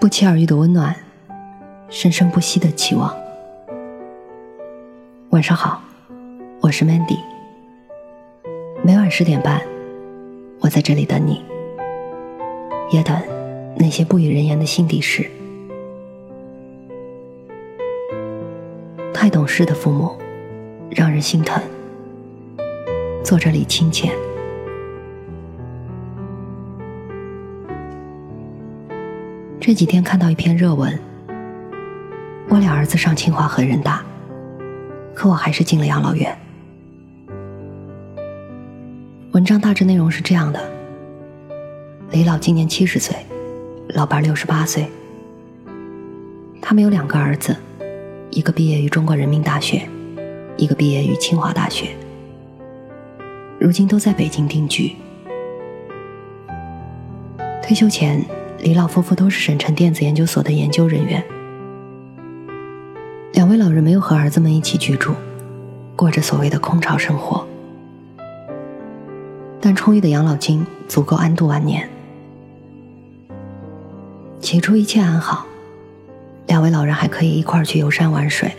不期而遇的温暖，生生不息的期望。晚上好，我是 Mandy。每晚十点半，我在这里等你，也等那些不语人言的心底事。太懂事的父母，让人心疼。作者李清浅。这几天看到一篇热文，我俩儿子上清华和人大，可我还是进了养老院。文章大致内容是这样的：李老今年七十岁，老伴六十八岁，他们有两个儿子，一个毕业于中国人民大学，一个毕业于清华大学，如今都在北京定居。退休前。李老夫妇都是省城电子研究所的研究人员。两位老人没有和儿子们一起居住，过着所谓的空巢生活，但充裕的养老金足够安度晚年。起初一切安好，两位老人还可以一块儿去游山玩水。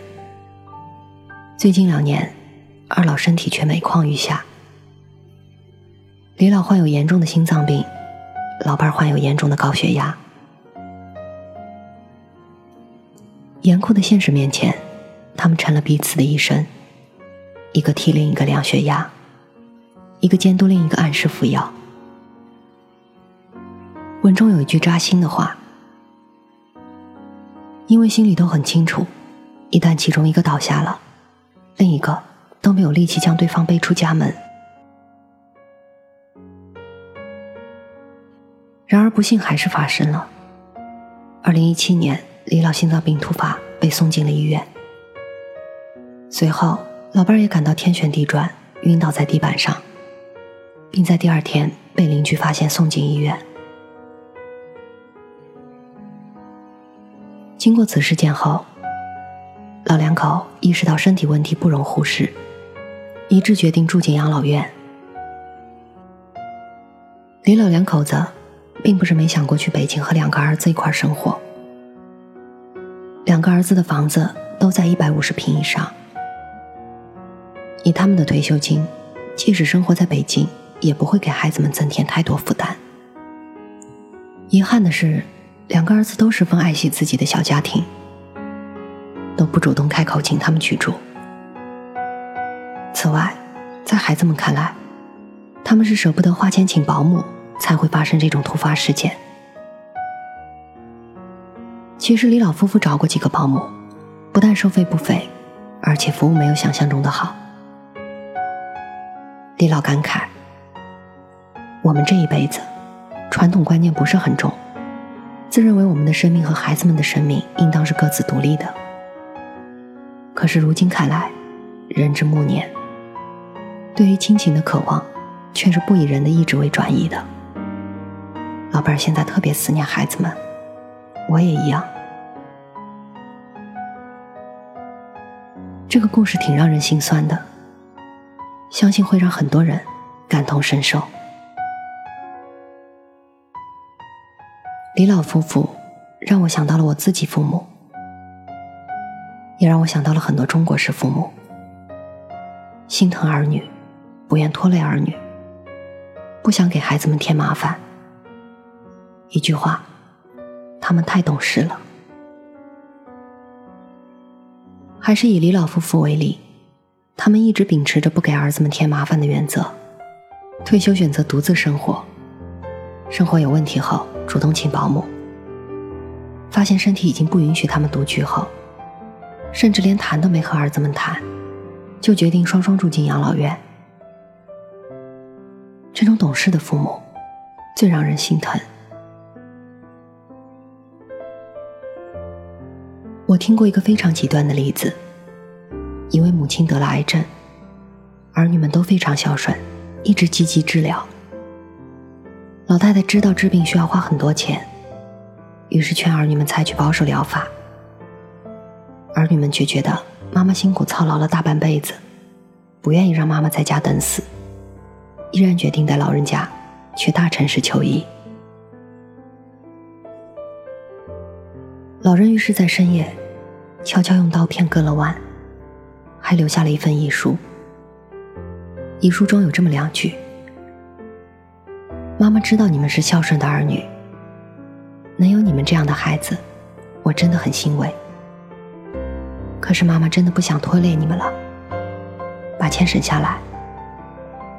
最近两年，二老身体却每况愈下。李老患有严重的心脏病。老伴患有严重的高血压，严酷的现实面前，他们成了彼此的医生，一个替另一个量血压，一个监督另一个按时服药。文中有一句扎心的话：因为心里都很清楚，一旦其中一个倒下了，另一个都没有力气将对方背出家门。然而不幸还是发生了。二零一七年，李老心脏病突发，被送进了医院。随后，老伴儿也感到天旋地转，晕倒在地板上，并在第二天被邻居发现送进医院。经过此事件后，老两口意识到身体问题不容忽视，一致决定住进养老院。李老两口子。并不是没想过去北京和两个儿子一块生活。两个儿子的房子都在一百五十平以上，以他们的退休金，即使生活在北京，也不会给孩子们增添太多负担。遗憾的是，两个儿子都十分爱惜自己的小家庭，都不主动开口请他们去住。此外，在孩子们看来，他们是舍不得花钱请保姆。才会发生这种突发事件。其实李老夫妇找过几个保姆，不但收费不菲，而且服务没有想象中的好。李老感慨：“我们这一辈子，传统观念不是很重，自认为我们的生命和孩子们的生命应当是各自独立的。可是如今看来，人之暮年，对于亲情的渴望，却是不以人的意志为转移的。”老伴儿现在特别思念孩子们，我也一样。这个故事挺让人心酸的，相信会让很多人感同身受。李老夫妇让我想到了我自己父母，也让我想到了很多中国式父母，心疼儿女，不愿拖累儿女，不想给孩子们添麻烦。一句话，他们太懂事了。还是以李老夫妇为例，他们一直秉持着不给儿子们添麻烦的原则，退休选择独自生活。生活有问题后，主动请保姆。发现身体已经不允许他们独居后，甚至连谈都没和儿子们谈，就决定双双住进养老院。这种懂事的父母，最让人心疼。我听过一个非常极端的例子：一位母亲得了癌症，儿女们都非常孝顺，一直积极治疗。老太太知道治病需要花很多钱，于是劝儿女们采取保守疗法。儿女们却觉得妈妈辛苦操劳了大半辈子，不愿意让妈妈在家等死，依然决定带老人家去大城市求医。老人于是，在深夜悄悄用刀片割了腕，还留下了一份遗书。遗书中有这么两句：“妈妈知道你们是孝顺的儿女，能有你们这样的孩子，我真的很欣慰。可是妈妈真的不想拖累你们了，把钱省下来，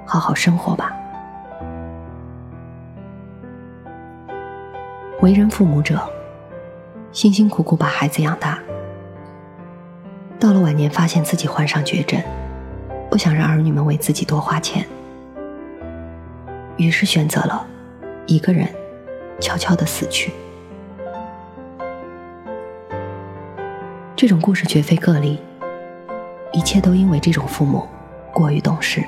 好好生活吧。”为人父母者。辛辛苦苦把孩子养大，晚年发现自己患上绝症，不想让儿女们为自己多花钱，于是选择了一个人悄悄的死去。这种故事绝非个例，一切都因为这种父母过于懂事，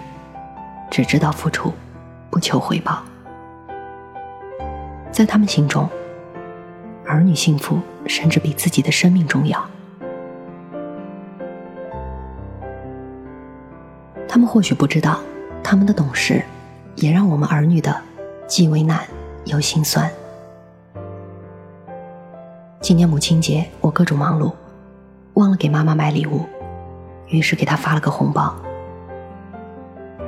只知道付出，不求回报，在他们心中。儿女幸福甚至比自己的生命重要。他们或许不知道，他们的懂事，也让我们儿女的既为难又心酸。今年母亲节，我各种忙碌，忘了给妈妈买礼物，于是给她发了个红包。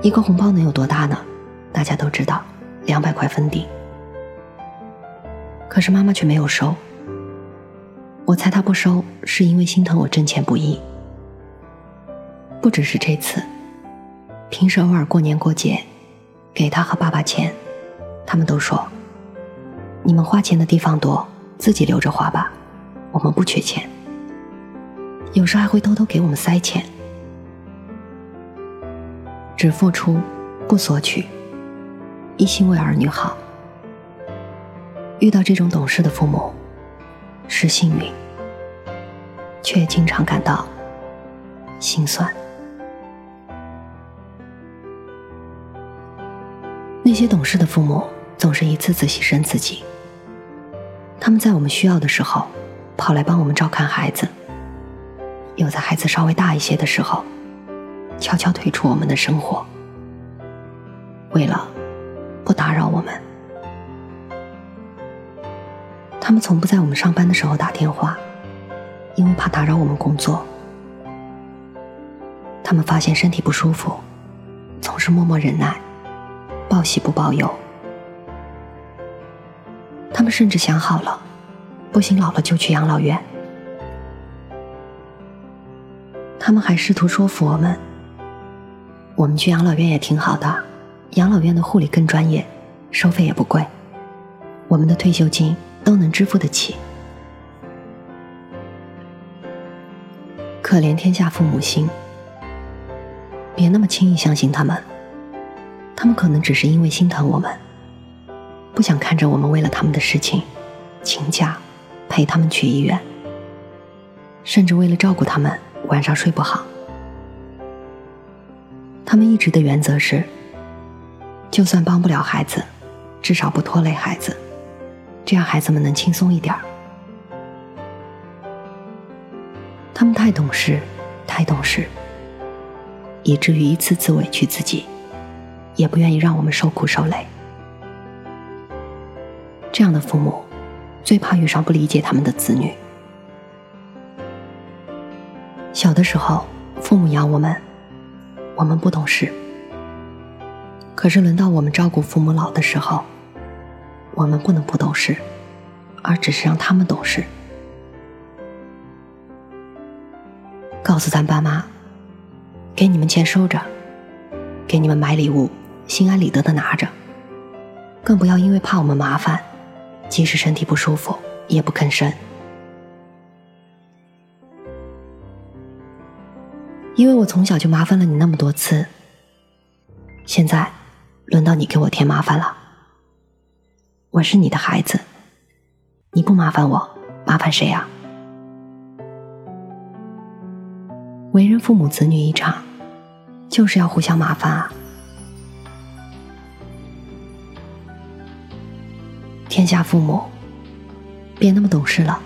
一个红包能有多大呢？大家都知道，两百块封顶。可是妈妈却没有收，我猜她不收是因为心疼我挣钱不易。不只是这次，平时偶尔过年过节，给他和爸爸钱，他们都说：“你们花钱的地方多，自己留着花吧，我们不缺钱。”有时还会偷偷给我们塞钱，只付出不索取，一心为儿女好。遇到这种懂事的父母，是幸运，却经常感到心酸。那些懂事的父母总是一次次牺牲自己，他们在我们需要的时候跑来帮我们照看孩子，又在孩子稍微大一些的时候悄悄退出我们的生活，为了不打扰我们。他们从不在我们上班的时候打电话，因为怕打扰我们工作。他们发现身体不舒服，总是默默忍耐，报喜不报忧。他们甚至想好了，不行老了就去养老院。他们还试图说服我们，我们去养老院也挺好的，养老院的护理更专业，收费也不贵，我们的退休金。都能支付得起。可怜天下父母心，别那么轻易相信他们。他们可能只是因为心疼我们，不想看着我们为了他们的事情请假陪他们去医院，甚至为了照顾他们晚上睡不好。他们一直的原则是，就算帮不了孩子，至少不拖累孩子。这样孩子们能轻松一点儿。他们太懂事，太懂事，以至于一次次委屈自己，也不愿意让我们受苦受累。这样的父母，最怕遇上不理解他们的子女。小的时候，父母养我们，我们不懂事。可是轮到我们照顾父母老的时候，我们不能不懂事，而只是让他们懂事。告诉咱爸妈，给你们钱收着，给你们买礼物，心安理得的拿着，更不要因为怕我们麻烦，即使身体不舒服也不吭声。因为我从小就麻烦了你那么多次，现在轮到你给我添麻烦了。我是你的孩子，你不麻烦我，麻烦谁啊？为人父母，子女一场，就是要互相麻烦啊！天下父母，别那么懂事了，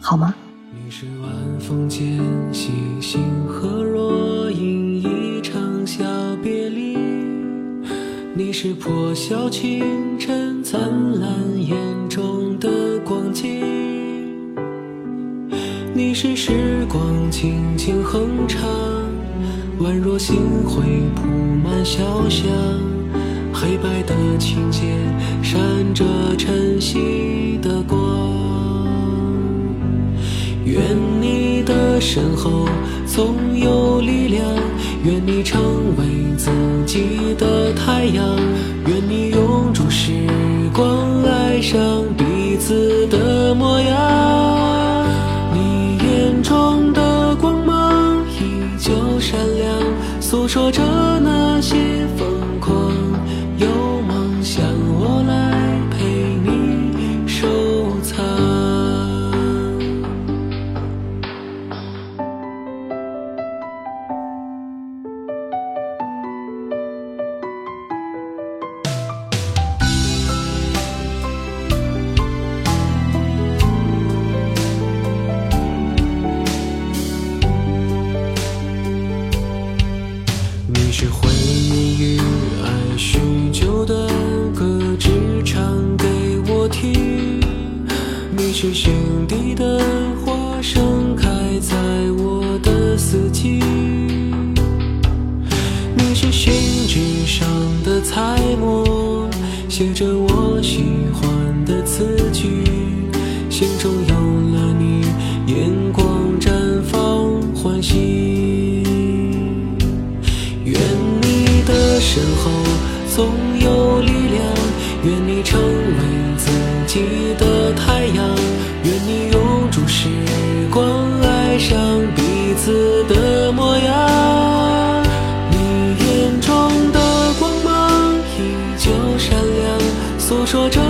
好吗？你是晚风间星星和若隐一场小别离，你是破晓清晨。灿烂眼中的光景，你是时光轻轻哼唱，宛若星辉铺满小巷，黑白的琴键闪着晨曦的光。愿你的身后总有力量，愿你成为自己的太阳，愿你永驻时光，爱上彼此的模样。你眼中的光芒依旧闪亮，诉说着你是信纸上的彩墨，写着我喜欢的词句。心中有了你，眼光绽放欢喜。愿你的身后总有力量，愿你成为自己的太阳，愿你说着